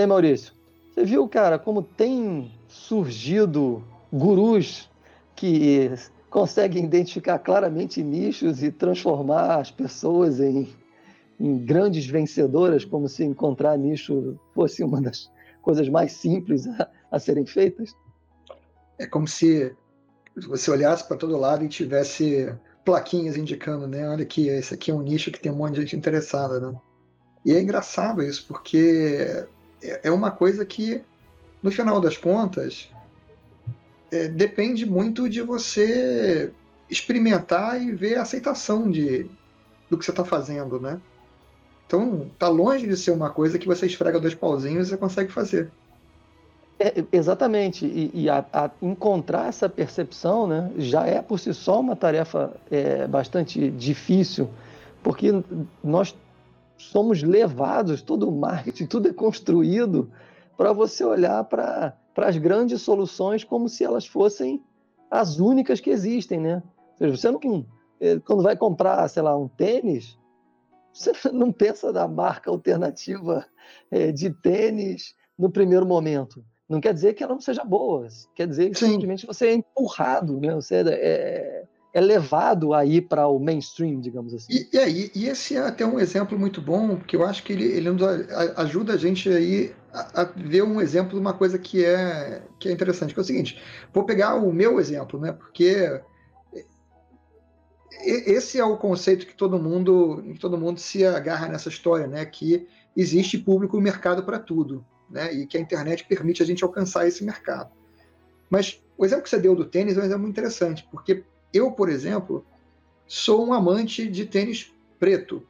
aí, Maurício? Você viu, cara, como tem surgido gurus que conseguem identificar claramente nichos e transformar as pessoas em, em grandes vencedoras, como se encontrar nicho fosse uma das coisas mais simples a, a serem feitas? É como se você olhasse para todo lado e tivesse plaquinhas indicando, né? Olha aqui, esse aqui é um nicho que tem um monte de gente interessada, né? E é engraçado isso, porque é, é uma coisa que, no final das contas, é, depende muito de você experimentar e ver a aceitação de, do que você está fazendo, né? Então, tá longe de ser uma coisa que você esfrega dois pauzinhos e você consegue fazer. É, exatamente, e, e a, a encontrar essa percepção né, já é por si só uma tarefa é, bastante difícil, porque nós somos levados, todo o marketing, tudo é construído para você olhar para as grandes soluções como se elas fossem as únicas que existem, né? Ou seja, você não, é, quando vai comprar, sei lá, um tênis, você não pensa na marca alternativa é, de tênis no primeiro momento. Não quer dizer que ela não seja boa, quer dizer que Sim. simplesmente você é empurrado, né? Você é, é levado a ir para o mainstream, digamos assim. E, e, e, esse é até um exemplo muito bom, porque eu acho que ele, ele ajuda a gente aí a, a, ver um exemplo de uma coisa que é, que é interessante, que é o seguinte, vou pegar o meu exemplo, né? Porque esse é o conceito que todo mundo, que todo mundo se agarra nessa história, né? Que existe público e mercado para tudo né? E que a internet permite a gente alcançar esse mercado. Mas o exemplo que você deu do tênis é um exemplo muito interessante, porque eu, por exemplo, sou um amante de tênis preto.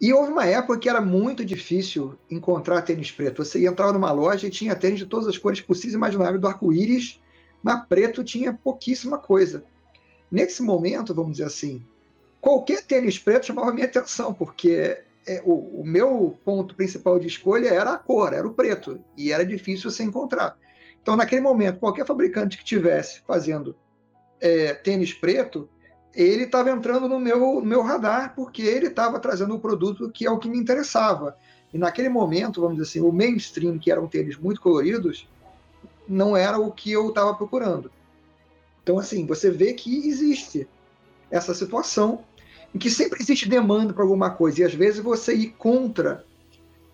E houve uma época que era muito difícil encontrar tênis preto. Você entrava numa loja e tinha tênis de todas as cores possíveis e imagináveis do arco-íris, mas preto tinha pouquíssima coisa. Nesse momento, vamos dizer assim, qualquer tênis preto chamava minha atenção, porque é, o, o, meu ponto principal de escolha era a cor, era o preto, e era difícil você encontrar. Então, naquele momento, qualquer fabricante que tivesse fazendo é, tênis preto, ele estava entrando no meu, meu radar, porque ele estava trazendo um produto que é o que me interessava. E naquele momento, vamos dizer assim, o mainstream, que eram tênis muito coloridos, não era o que eu estava procurando. Então, assim, você vê que existe essa situação em que sempre existe demanda para alguma coisa, e às vezes você ir contra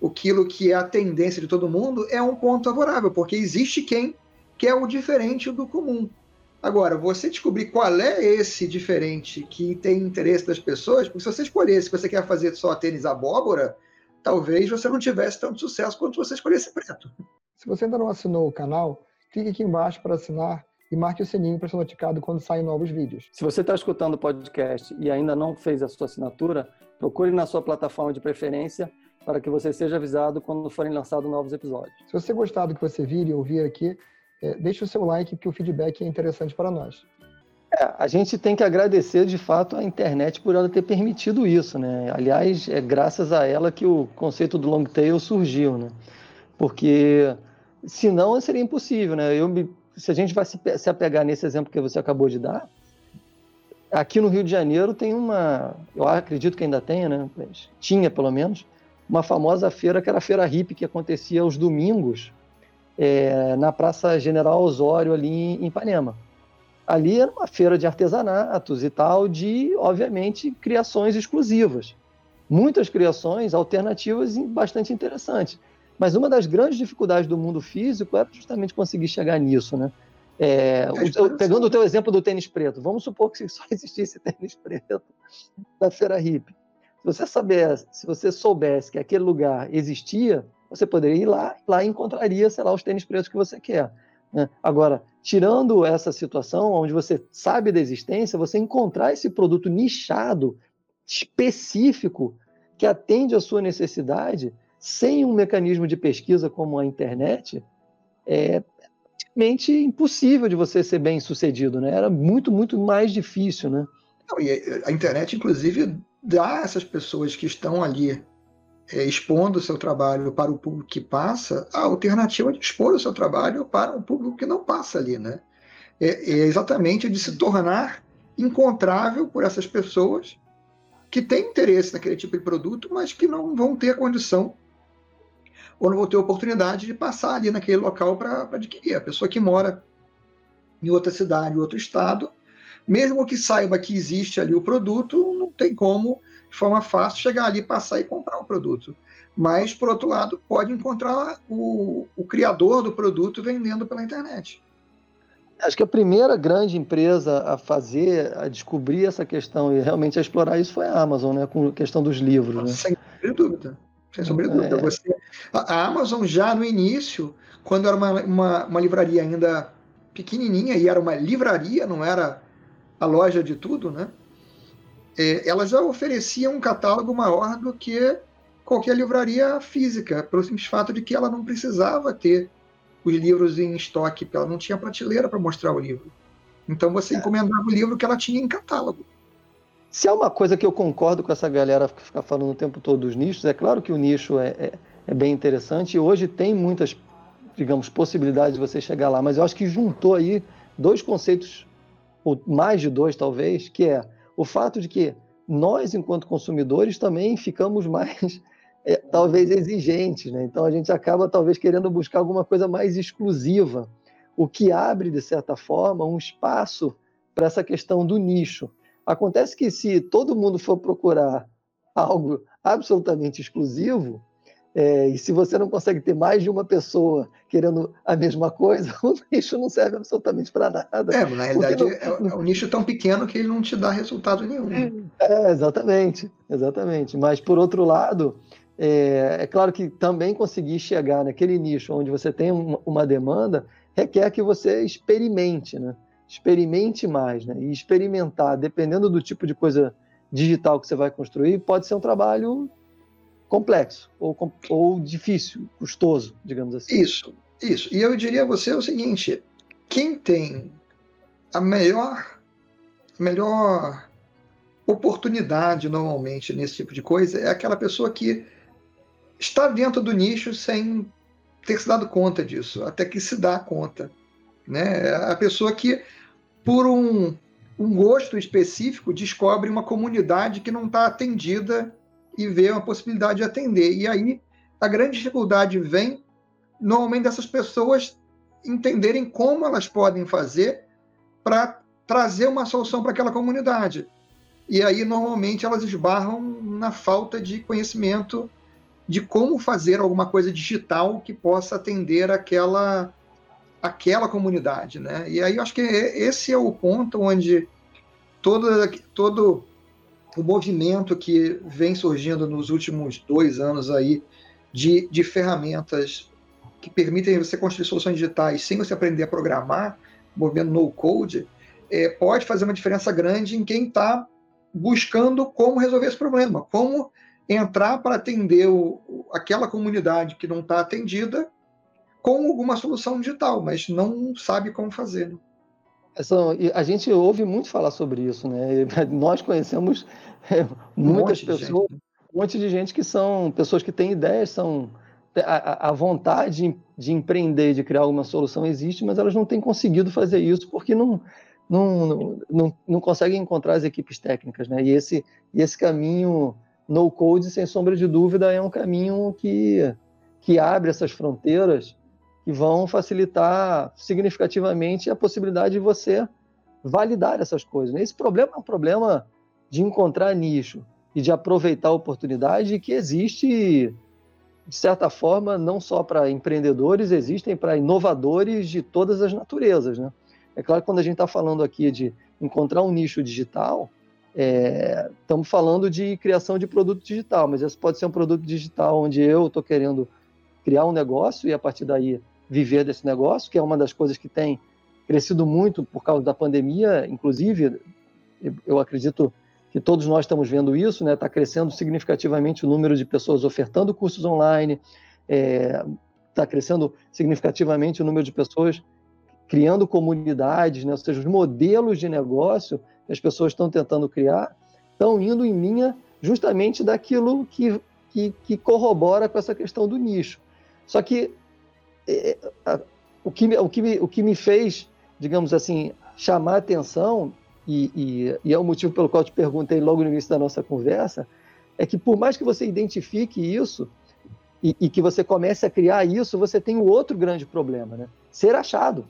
aquilo que é a tendência de todo mundo é um ponto favorável, porque existe quem quer o diferente do comum. Agora, você descobrir qual é esse diferente que tem interesse das pessoas, porque se você escolhesse que você quer fazer só tênis abóbora, talvez você não tivesse tanto sucesso quanto você escolhesse preto. Se você ainda não assinou o canal, clique aqui embaixo para assinar e marque o sininho para ser notificado quando saem novos vídeos. Se você está escutando o podcast e ainda não fez a sua assinatura, procure na sua plataforma de preferência para que você seja avisado quando forem lançados novos episódios. Se você gostar do que você vir e ouvir aqui, é, deixe o seu like, que o feedback é interessante para nós. É, a gente tem que agradecer de fato a internet por ela ter permitido isso, né? Aliás, é graças a ela que o conceito do long tail surgiu, né? Porque senão seria impossível, né? Eu me se a gente vai se, se apegar nesse exemplo que você acabou de dar, aqui no Rio de Janeiro tem uma, eu acredito que ainda tenha, né? Tinha pelo menos uma famosa feira que era a feira hippie que acontecia aos domingos é, na Praça General Osório ali em Ipanema. Ali era uma feira de artesanatos e tal, de obviamente criações exclusivas, muitas criações alternativas e bastante interessantes. Mas uma das grandes dificuldades do mundo físico é justamente conseguir chegar nisso, né? É, o, pegando o teu exemplo do tênis preto, vamos supor que só existisse tênis preto na feira hippie. Se você se você soubesse que aquele lugar existia, você poderia ir lá, lá encontraria, sei lá, os tênis pretos que você quer. Né? Agora, tirando essa situação onde você sabe da existência, você encontrar esse produto nichado, específico, que atende à sua necessidade, sem um mecanismo de pesquisa como a internet, é praticamente impossível de você ser bem sucedido, né? Era muito, muito mais difícil, né? Não, e a internet, inclusive, dá a essas pessoas que estão ali é, expondo o seu trabalho para o público que passa a alternativa de expor o seu trabalho para o público que não passa ali, né? É, é exatamente de se tornar encontrável por essas pessoas que têm interesse naquele tipo de produto, mas que não vão ter condição ou não vou ter oportunidade de passar ali naquele local para adquirir. A pessoa que mora em outra cidade, outro estado, mesmo que saiba que existe ali o produto, não tem como, de forma fácil, chegar ali, passar e comprar o produto. Mas, por outro lado, pode encontrar o, o criador do produto vendendo pela internet. Acho que a primeira grande empresa a fazer, a descobrir essa questão e realmente a explorar isso foi a Amazon, né? Com a questão dos livros. Né? Sem dúvida. Sem sombra de dúvida. É. Você, a Amazon já no início, quando era uma, uma, uma, livraria ainda pequenininha e era uma livraria, não era a loja de tudo, né? É, ela já oferecia um catálogo maior do que qualquer livraria física, pelo simples fato de que ela não precisava ter os livros em estoque, porque ela não tinha prateleira para mostrar o livro. Então você é. encomendava o livro que ela tinha em catálogo. Se há uma coisa que eu concordo com essa galera que fica falando o tempo todo dos nichos, é claro que o nicho é, é, é bem interessante e hoje tem muitas, digamos, possibilidades de você chegar lá, mas eu acho que juntou aí dois conceitos, ou mais de dois talvez, que é o fato de que nós, enquanto consumidores, também ficamos mais é, talvez exigentes, né? Então a gente acaba talvez querendo buscar alguma coisa mais exclusiva, o que abre de certa forma um espaço para essa questão do nicho. Acontece que se todo mundo for procurar algo absolutamente exclusivo, é, e se você não consegue ter mais de uma pessoa querendo a mesma coisa, o nicho não serve absolutamente para nada. É, na realidade não... é, é um nicho tão pequeno que ele não te dá resultado nenhum. É, exatamente, exatamente. Mas por outro lado, é, é, claro que também conseguir chegar naquele nicho onde você tem uma demanda requer que você experimente, né? Experimente mais, né? E experimentar, dependendo do tipo de coisa digital que você vai construir, pode ser um trabalho complexo ou, ou difícil, custoso, digamos assim. Isso, isso. E eu diria a você o seguinte: quem tem a melhor, melhor oportunidade normalmente nesse tipo de coisa é aquela pessoa que está dentro do nicho sem ter se dado conta disso, até que se dá conta. Né? A pessoa que, por um, um gosto específico, descobre uma comunidade que não está atendida e vê uma possibilidade de atender. E aí a grande dificuldade vem, normalmente, dessas pessoas entenderem como elas podem fazer para trazer uma solução para aquela comunidade. E aí, normalmente, elas esbarram na falta de conhecimento de como fazer alguma coisa digital que possa atender aquela aquela comunidade, né? E aí eu acho que esse é o ponto onde todo, todo o movimento que vem surgindo nos últimos dois anos aí de, de ferramentas que permitem você construir soluções digitais sem você aprender a programar, movimento no code, é, pode fazer uma diferença grande em quem está buscando como resolver esse problema, como entrar para atender o, aquela comunidade que não está atendida com alguma solução digital, mas não sabe como fazer. Né? Essa, a gente ouve muito falar sobre isso, né? Nós conhecemos é, muitas um pessoas, um monte de gente que são pessoas que têm ideias, são a, a, vontade de empreender, de criar alguma solução existe, mas elas não têm conseguido fazer isso porque não, não, não, não conseguem encontrar as equipes técnicas, né? E esse, esse caminho no code, sem sombra de dúvida, é um caminho que, que abre essas fronteiras que vão facilitar significativamente a possibilidade de você validar essas coisas. Esse problema é um problema de encontrar nicho e de aproveitar a oportunidade que existe, de certa forma, não só para empreendedores, existem para inovadores de todas as naturezas. Né? É claro que quando a gente está falando aqui de encontrar um nicho digital, é, estamos falando de criação de produto digital, mas esse pode ser um produto digital onde eu estou querendo criar um negócio e a partir daí viver desse negócio, que é uma das coisas que tem crescido muito por causa da pandemia, inclusive, eu acredito que todos nós estamos vendo isso, né? Está crescendo significativamente o número de pessoas ofertando cursos online, está é, tá crescendo significativamente o número de pessoas criando comunidades, né? ou seja, os modelos de negócio que as pessoas estão tentando criar estão indo em linha justamente daquilo que, que, que corrobora com essa questão do nicho. Só que é, é o, que o, que me, o que me fez, digamos assim, chamar atenção, e, e, e é o motivo pelo qual eu te perguntei logo no início da nossa conversa, é que por mais que você identifique isso, e, e, que você comece a criar isso, você tem o outro grande problema, né? Ser achado,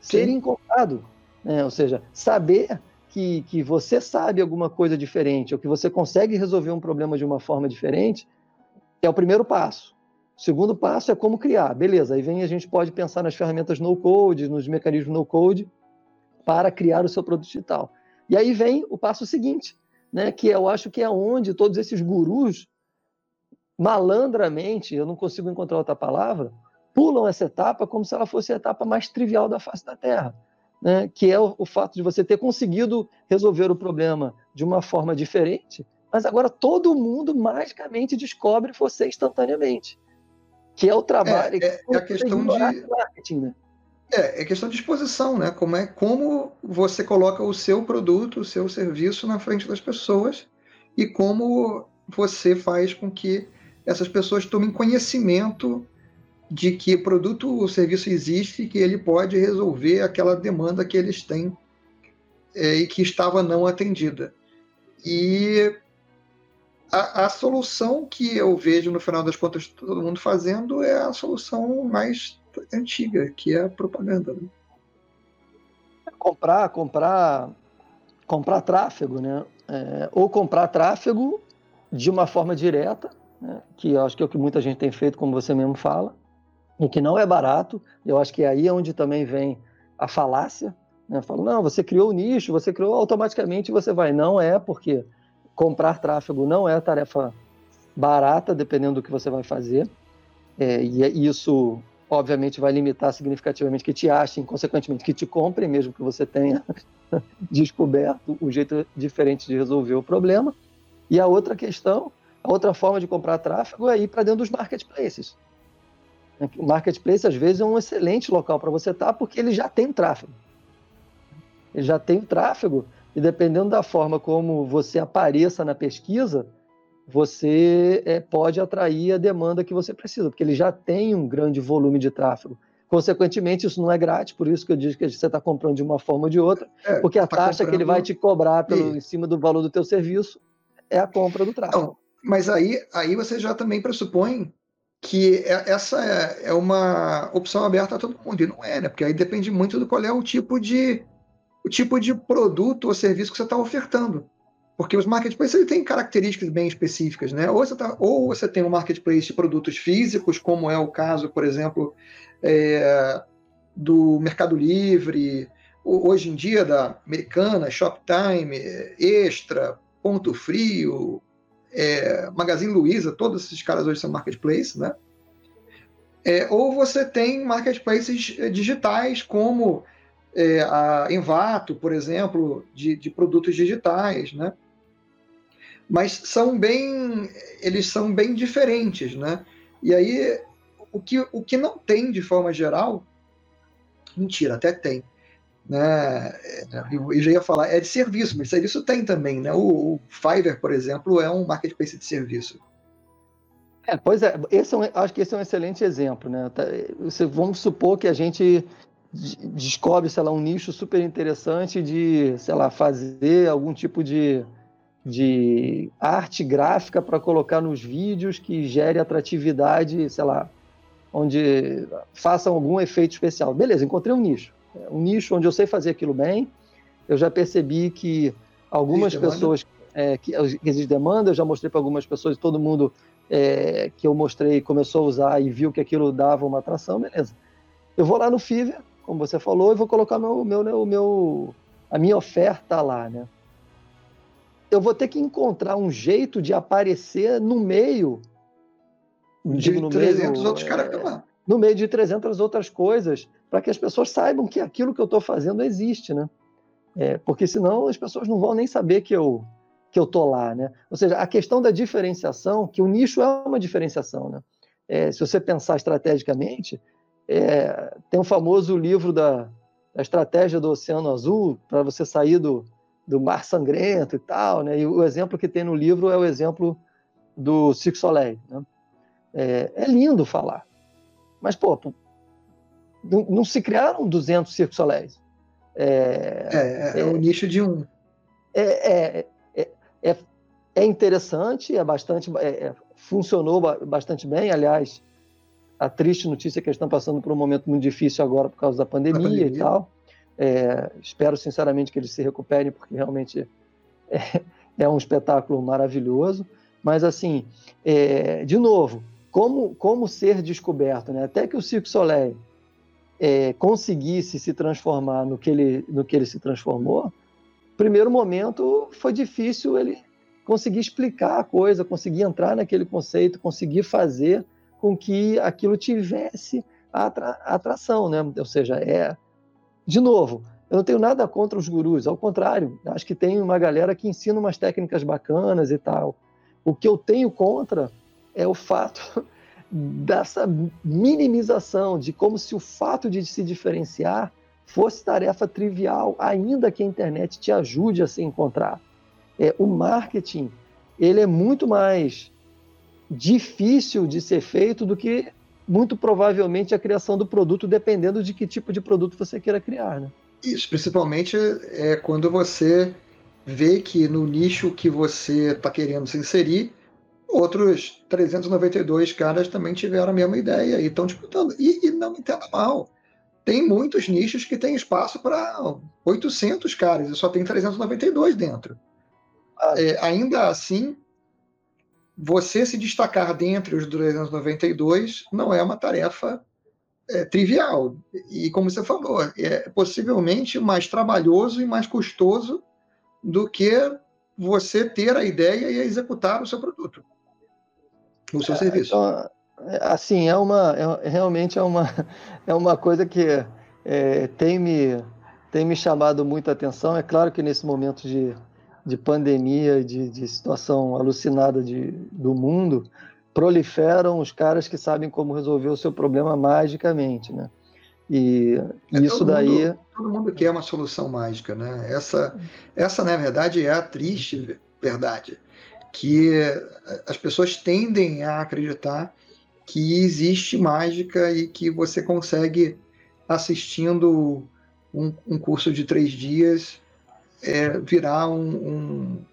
ser Sim. encontrado, né? ou seja, saber que, que você sabe alguma coisa diferente, ou que você consegue resolver um problema de uma forma diferente, é o primeiro passo. O segundo passo é como criar. Beleza, aí vem a gente pode pensar nas ferramentas no-code, nos mecanismos no-code, para criar o seu produto digital. E aí vem o passo seguinte, né, que eu acho que é onde todos esses gurus malandramente, eu não consigo encontrar outra palavra, pulam essa etapa como se ela fosse a etapa mais trivial da face da Terra, né? que é o, o fato de você ter conseguido resolver o problema de uma forma diferente, mas agora todo mundo magicamente descobre você instantaneamente, que é o trabalho é, é, é a questão de marketing, né? É, é questão de exposição, né? Como é como você coloca o seu produto, o seu serviço na frente das pessoas e como você faz com que essas pessoas tomem conhecimento de que produto ou serviço existe, que ele pode resolver aquela demanda que eles têm é, e que estava não atendida. E a, a, solução que eu vejo no final das contas todo mundo fazendo é a solução mais antiga, que é a propaganda. Né? Comprar, comprar, comprar tráfego, né? É, ou comprar tráfego de uma forma direta, né? que eu acho que é o que muita gente tem feito, como você mesmo fala, e que não é barato. Eu acho que é aí onde também vem a falácia. Né? Falo, não, você criou o nicho, você criou automaticamente, você vai. Não é, porque comprar tráfego não é tarefa barata, dependendo do que você vai fazer. É, e é isso obviamente vai limitar significativamente que te achem, consequentemente que te comprem, mesmo que você tenha descoberto um jeito diferente de resolver o problema. E a outra questão, a outra forma de comprar tráfego é ir para dentro dos marketplaces. O marketplace, às vezes, é um excelente local para você estar, porque ele já tem tráfego. Ele já tem tráfego, e dependendo da forma como você apareça na pesquisa, você é, pode atrair a demanda que você precisa, porque ele já tem um grande volume de tráfego. Consequentemente, isso não é grátis, por isso que eu digo que você está comprando de uma forma ou de outra, é, porque a tá taxa comprando... que ele vai te cobrar pelo, e... em cima do valor do teu serviço é a compra do tráfego. Não, mas aí, aí você já também pressupõe que é, essa é, é uma opção aberta a todo mundo, e não é, né? Porque aí depende muito do qual é o tipo de, o tipo de produto ou serviço que você está ofertando. Porque os marketplaces têm características bem específicas, né? Ou você, tá, ou você tem um marketplace de produtos físicos, como é o caso, por exemplo, é, do Mercado Livre, hoje em dia da Americana, Shoptime, Extra, Ponto Frio, é, Magazine Luiza, todos esses caras hoje são marketplaces, né? É, ou você tem marketplaces digitais, como é, a Envato, por exemplo, de, de produtos digitais, né? mas são bem eles são bem diferentes, né? E aí o que, o que não tem de forma geral, mentira, até tem, né? Eu já ia falar é de serviço, mas serviço tem também, né? O, o Fiverr, por exemplo, é um marketplace de serviço. É, pois é, esse é um, acho que esse é um excelente exemplo, né? Tá, vamos supor que a gente descobre, sei lá, um nicho super interessante de, sei lá, fazer algum tipo de de arte gráfica para colocar nos vídeos que gere atratividade, sei lá, onde façam algum efeito especial. Beleza, encontrei um nicho. É um nicho onde eu sei fazer aquilo bem. Eu já percebi que algumas existe pessoas é, que existe demanda, eu já mostrei para algumas pessoas, todo mundo é, que eu mostrei começou a usar e viu que aquilo dava uma atração, beleza. Eu vou lá no Fiverr, como você falou, e vou colocar meu, meu, meu, a minha oferta lá, né? eu vou ter que encontrar um jeito de aparecer no meio. De no 300 meio, outros caras é, No meio de 300 outras coisas, para que as pessoas saibam que aquilo que eu estou fazendo existe, né? É, porque senão as pessoas não vão nem saber que eu que eu tô lá, né? Ou seja, a questão da diferenciação, que o nicho é uma diferenciação, né? É, se você pensar estrategicamente, é, tem um famoso livro da, da estratégia do Oceano Azul para você sair do, do mar sangrento e tal, né? E o exemplo que tem no livro é o exemplo do Cirque Soleil, né? É, é lindo falar, mas pô, não, não, se criaram 200 Cirque Soleils. É, é, é, é o nicho de um. É, é, é, é, é interessante, é bastante, é, funcionou bastante bem. Aliás, a triste notícia é que eles estão passando por um momento muito difícil agora por causa da pandemia, pandemia. e tal. É, espero sinceramente que eles se recuperem, porque realmente é, é um espetáculo maravilhoso. Mas, assim, é, de novo, como, como ser descoberto? Né? Até que o Circo Soleil é, conseguisse se transformar no que, ele, no que ele se transformou, primeiro momento foi difícil ele conseguir explicar a coisa, conseguir entrar naquele conceito, conseguir fazer com que aquilo tivesse a atração, né? Ou seja, é de novo, eu não tenho nada contra os gurus, ao contrário, acho que tem uma galera que ensina umas técnicas bacanas e tal. O que eu tenho contra é o fato dessa minimização de como se o fato de se diferenciar fosse tarefa trivial, ainda que a internet te ajude a se encontrar. É, o marketing ele é muito mais difícil de ser feito do que muito provavelmente a criação do produto, dependendo de que tipo de produto você queira criar. Né? Isso, principalmente é quando você vê que no nicho que você está querendo se inserir, outros 392 caras também tiveram a mesma ideia e estão disputando. E, e, não me entenda mal, tem muitos nichos que tem espaço para 800 caras e só tem 392 dentro. Ah. É, ainda assim, você se destacar dentre os 292 não é uma tarefa é, trivial. E como você falou, é possivelmente mais trabalhoso e mais custoso do que você ter a ideia e executar o seu produto, o seu é, serviço. Então, assim, é uma, é, realmente é uma, é uma coisa que é, tem, me, tem me chamado muita atenção. É claro que nesse momento de, de pandemia, de, de situação alucinada de, do mundo, proliferam os caras que sabem como resolver o seu problema magicamente, né? E é, isso daí. Mundo, todo mundo quer uma solução mágica, né? Essa, essa, na verdade, é a triste verdade. Que as pessoas tendem a acreditar que existe mágica e que você consegue, assistindo um, um curso de três dias, é, virar um, um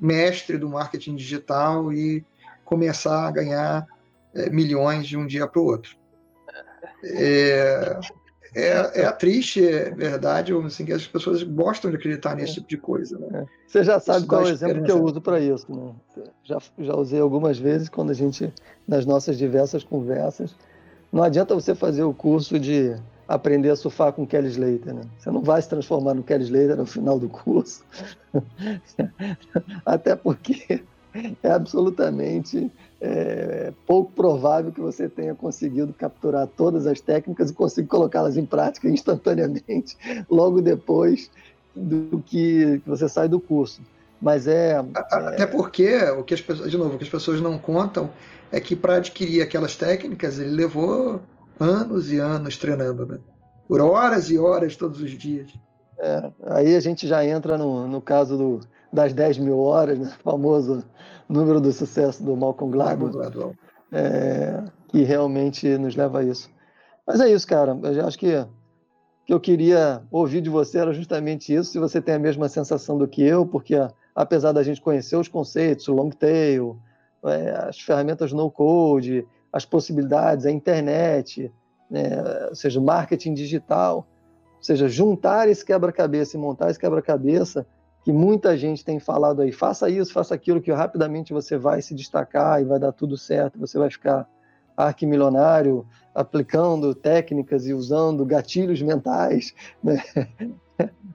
mestre do marketing digital e começar a ganhar é, milhões de um dia para o outro. É, é, é a triste verdade, assim, que as pessoas gostam de acreditar nesse tipo de coisa. Né? É. Você já sabe isso qual é o exemplo que eu uso para isso. Né? Já, já usei algumas vezes quando a gente, nas nossas diversas conversas, não adianta você fazer o curso de aprender a surfar com Kelly Slater, né? Você não vai se transformar no Kelly Slater no final do curso. Até porque é absolutamente é, pouco provável que você tenha conseguido capturar todas as técnicas e consiga colocá-las em prática instantaneamente, logo depois do que, você sai do curso. Mas é, é. Até porque, o que as pessoas, de novo, o que as pessoas não contam é que para adquirir aquelas técnicas ele levou anos e anos treinando, né? Por horas e horas todos os dias. É, aí a gente já entra no, no caso do, das 10 mil horas, né? famoso número do sucesso do Malcolm Gladwell, é, que realmente nos leva a isso. Mas é isso, cara. Eu acho que que eu queria ouvir de você era justamente isso, se você tem a mesma sensação do que eu, porque apesar da gente conhecer os conceitos, o long tail, é, as ferramentas no code, as possibilidades, a internet, né, ou seja, marketing digital, ou seja, juntar esse quebra-cabeça e montar esse quebra-cabeça que muita gente tem falado aí, faça isso, faça aquilo, que rapidamente você vai se destacar e vai dar tudo certo, você vai ficar arquimilionário, aplicando técnicas e usando gatilhos mentais. Né?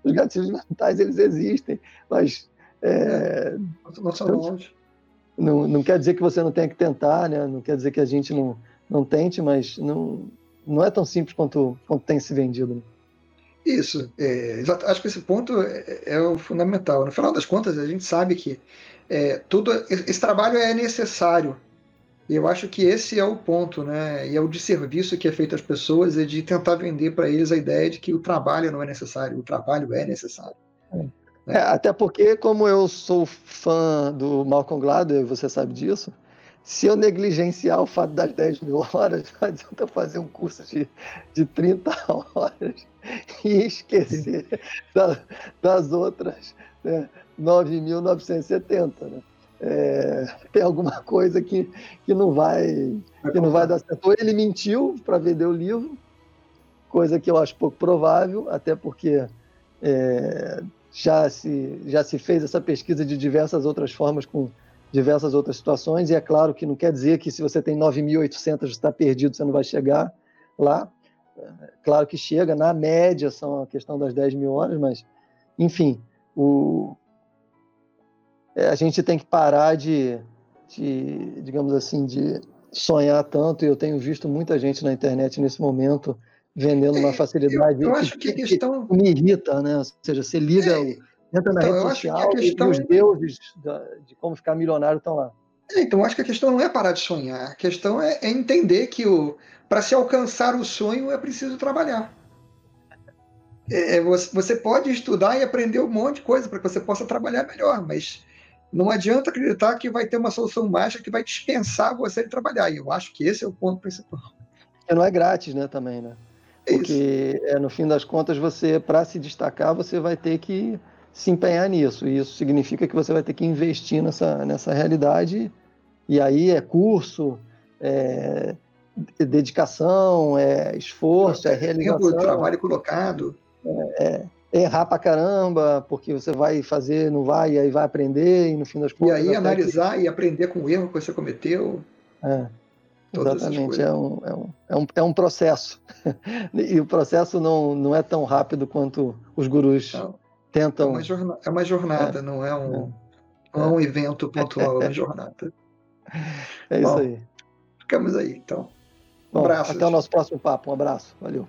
Os gatilhos mentais, eles existem, mas... É, não, não quer dizer que você não tenha que tentar, né? não quer dizer que a gente não, não tente, mas não, não é tão simples quanto, quanto tem se vendido. Né? Isso, é, acho que esse ponto é, é, o fundamental. No final das contas, a gente sabe que é, tudo esse trabalho é necessário. E eu acho que esse é o ponto, né? E é o desserviço que é feito às pessoas é de tentar vender para eles a ideia de que o trabalho não é necessário, o trabalho é necessário. É. É, até porque, como eu sou fã do Malcolm Gladwell, você sabe disso, se eu negligenciar o fato das 10 mil horas, não adianta fazer um curso de, de 30 horas e esquecer da, das outras né, 9.970. Né? é, tem alguma coisa que, que não vai que não vai dar certo. Ou ele mentiu para vender o livro, coisa que eu acho pouco provável, até porque é, já, se, já se fez essa pesquisa de diversas outras formas com diversas outras situações, e é claro que não quer dizer que se você tem 9.800 está perdido, você não vai chegar lá. É, claro que chega, na média são a questão das 10 mil horas, mas, enfim, o, é, a gente tem que parar de, de, digamos assim, de sonhar tanto. E eu tenho visto muita gente na internet nesse momento vendendo uma facilidade eu, eu acho que, que, a questão que me irrita, né? Ou seja, você liga, é, entra na então, rede social questão... e os deuses de como ficar milionário estão lá. É, então, eu acho que a questão não é parar de sonhar. A questão é, é entender que para se alcançar o sonho é preciso trabalhar. É, é você pode estudar e aprender um monte de coisa para que você possa trabalhar melhor, mas não adianta acreditar que vai ter uma solução mágica que vai dispensar você de trabalhar. E eu acho que esse é o ponto principal. E não é grátis, né, também, né? Porque é, no fim das contas, você, para se destacar, você vai ter que se empenhar nisso. E isso significa que você vai ter que investir nessa, nessa realidade. E aí é curso, é dedicação, é esforço, é, é realização. Tempo, trabalho colocado. É, é errar pra caramba, porque você vai fazer, não vai, e aí vai aprender, e no fim das contas. E aí analisar que... e aprender com o erro que você cometeu. É, exatamente, é um, é, um, é, um, é um processo. e o processo não, não é tão rápido quanto os gurus não, tentam. É uma jornada, é uma jornada é, não é um, é, não é um evento pontual, é uma jornada. É isso Bom, aí. Ficamos aí, então. Um Bom, abraço. Até o nosso próximo papo. Um abraço. Valeu.